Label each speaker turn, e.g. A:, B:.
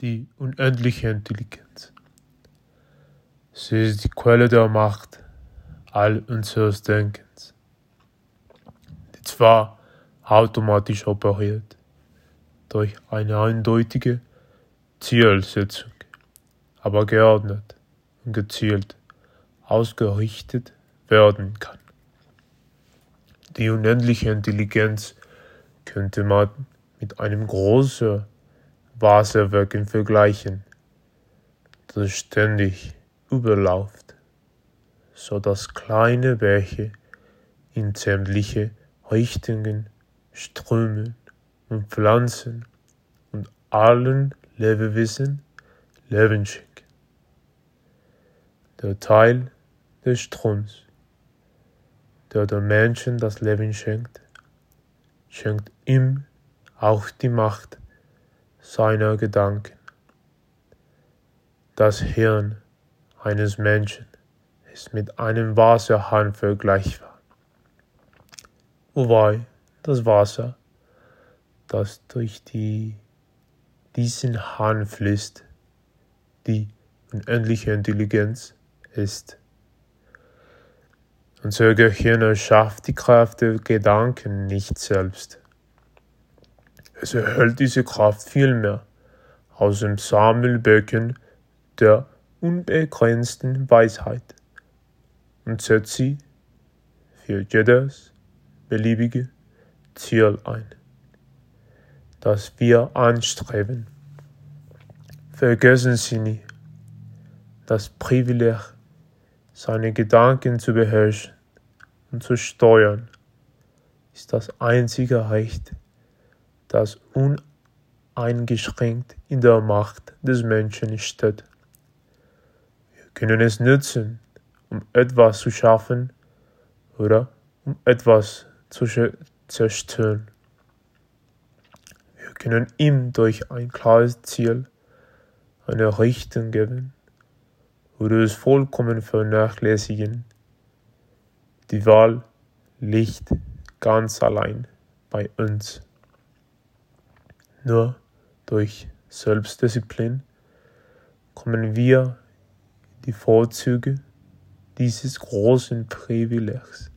A: die unendliche Intelligenz. Sie ist die Quelle der Macht all unseres Denkens, die zwar automatisch operiert durch eine eindeutige Zielsetzung, aber geordnet und gezielt ausgerichtet werden kann. Die unendliche Intelligenz könnte man mit einem großen Wasserwerk vergleichen, das ständig überläuft, so dass kleine Bäche in sämtliche Richtungen strömen und Pflanzen und allen Lebewesen Leben schenken. Der Teil des Stroms, der den Menschen das Leben schenkt, schenkt ihm auch die Macht seiner Gedanken. Das Hirn eines Menschen ist mit einem Wasserhahn vergleichbar. Wobei das Wasser, das durch die, diesen Hahn fließt, die unendliche Intelligenz ist. Unser Gehirn erschafft die Kraft der Gedanken nicht selbst. Es erhält diese Kraft vielmehr aus dem Sammelbecken der unbegrenzten Weisheit und setzt sie für jedes beliebige Ziel ein, das wir anstreben. Vergessen Sie nie das Privileg, seine Gedanken zu beherrschen und zu steuern, ist das einzige Recht, das uneingeschränkt in der Macht des Menschen steht. Wir können es nutzen, um etwas zu schaffen oder um etwas zu zerstören. Wir können ihm durch ein klares Ziel eine Richtung geben oder es vollkommen vernachlässigen. Die Wahl liegt ganz allein bei uns. Nur durch Selbstdisziplin kommen wir die Vorzüge dieses großen Privilegs.